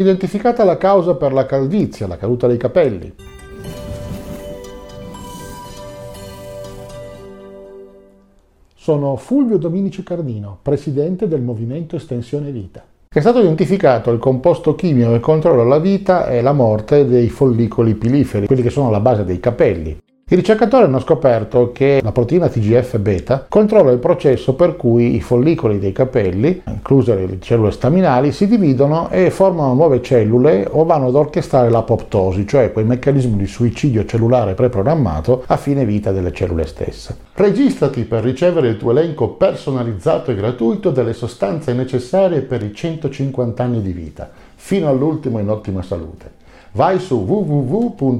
Identificata la causa per la calvizia, la caduta dei capelli. Sono Fulvio Dominici Cardino, presidente del Movimento Estensione Vita. È stato identificato il composto chimico che controlla la vita e la morte dei follicoli piliferi, quelli che sono la base dei capelli. I ricercatori hanno scoperto che la proteina TGF-beta controlla il processo per cui i follicoli dei capelli, incluse le cellule staminali, si dividono e formano nuove cellule o vanno ad orchestrare l'apoptosi, cioè quel meccanismo di suicidio cellulare preprogrammato a fine vita delle cellule stesse. Registrati per ricevere il tuo elenco personalizzato e gratuito delle sostanze necessarie per i 150 anni di vita, fino all'ultimo in ottima salute vai su www.mev.cx,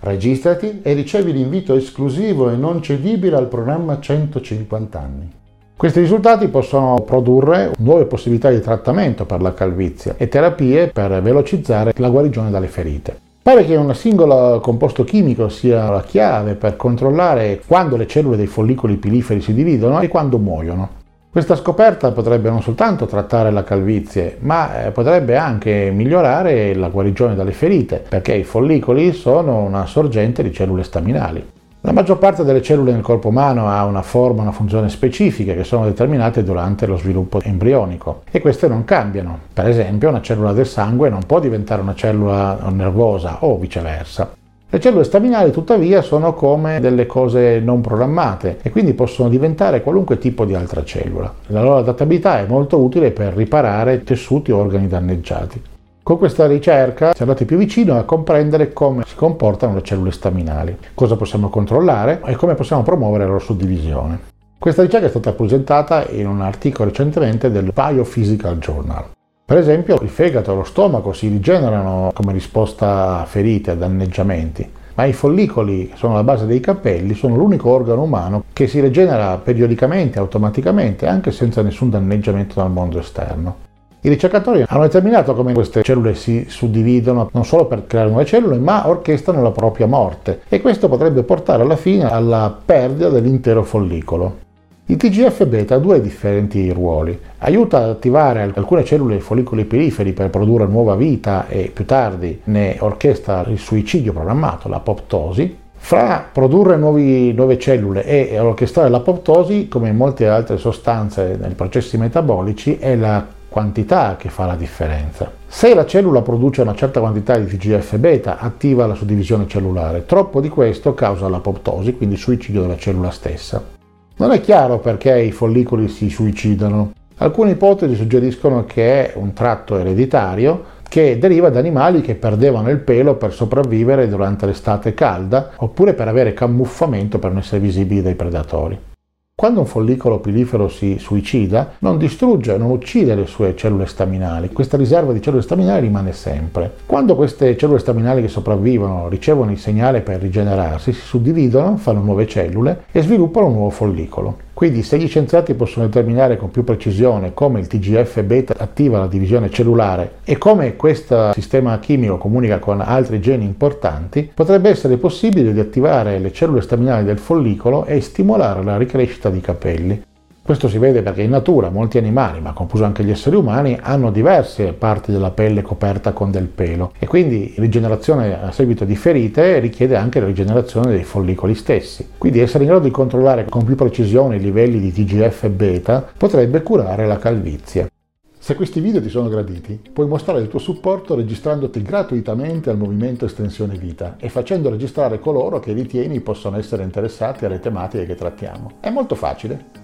registrati e ricevi l'invito esclusivo e non cedibile al programma 150 anni. Questi risultati possono produrre nuove possibilità di trattamento per la calvizie e terapie per velocizzare la guarigione dalle ferite. Pare che un singolo composto chimico sia la chiave per controllare quando le cellule dei follicoli piliferi si dividono e quando muoiono. Questa scoperta potrebbe non soltanto trattare la calvizie, ma eh, potrebbe anche migliorare la guarigione dalle ferite, perché i follicoli sono una sorgente di cellule staminali. La maggior parte delle cellule nel corpo umano ha una forma, una funzione specifiche che sono determinate durante lo sviluppo embrionico e queste non cambiano. Per esempio, una cellula del sangue non può diventare una cellula nervosa o viceversa. Le cellule staminali tuttavia sono come delle cose non programmate e quindi possono diventare qualunque tipo di altra cellula. La loro adattabilità è molto utile per riparare tessuti o organi danneggiati. Con questa ricerca siamo andati più vicino a comprendere come si comportano le cellule staminali, cosa possiamo controllare e come possiamo promuovere la loro suddivisione. Questa ricerca è stata presentata in un articolo recentemente del Biophysical Journal. Per esempio il fegato e lo stomaco si rigenerano come risposta a ferite, a danneggiamenti, ma i follicoli, che sono la base dei capelli, sono l'unico organo umano che si rigenera periodicamente, automaticamente, anche senza nessun danneggiamento dal mondo esterno. I ricercatori hanno determinato come queste cellule si suddividono non solo per creare nuove cellule, ma orchestrano la propria morte e questo potrebbe portare alla fine alla perdita dell'intero follicolo. Il TGF-beta ha due differenti ruoli. Aiuta ad attivare alcune cellule follicoli periferi per produrre nuova vita e più tardi ne orchestra il suicidio programmato, l'apoptosi. Fra produrre nuovi, nuove cellule e orchestrare l'apoptosi, come in molte altre sostanze nei processi metabolici, è la quantità che fa la differenza. Se la cellula produce una certa quantità di TGF-beta, attiva la suddivisione cellulare. Troppo di questo causa l'apoptosi, quindi il suicidio della cellula stessa. Non è chiaro perché i follicoli si suicidano. Alcune ipotesi suggeriscono che è un tratto ereditario che deriva da animali che perdevano il pelo per sopravvivere durante l'estate calda oppure per avere camuffamento per non essere visibili dai predatori. Quando un follicolo pilifero si suicida, non distrugge, non uccide le sue cellule staminali, questa riserva di cellule staminali rimane sempre. Quando queste cellule staminali che sopravvivono ricevono il segnale per rigenerarsi, si suddividono, fanno nuove cellule e sviluppano un nuovo follicolo. Quindi se gli scienziati possono determinare con più precisione come il TGF-beta attiva la divisione cellulare e come questo sistema chimico comunica con altri geni importanti, potrebbe essere possibile di attivare le cellule staminali del follicolo e stimolare la ricrescita di capelli. Questo si vede perché in natura molti animali, ma compreso anche gli esseri umani, hanno diverse parti della pelle coperta con del pelo e quindi rigenerazione a seguito di ferite richiede anche la rigenerazione dei follicoli stessi. Quindi essere in grado di controllare con più precisione i livelli di TGF beta potrebbe curare la calvizie. Se questi video ti sono graditi, puoi mostrare il tuo supporto registrandoti gratuitamente al movimento Estensione Vita e facendo registrare coloro che ritieni possono essere interessati alle tematiche che trattiamo. È molto facile.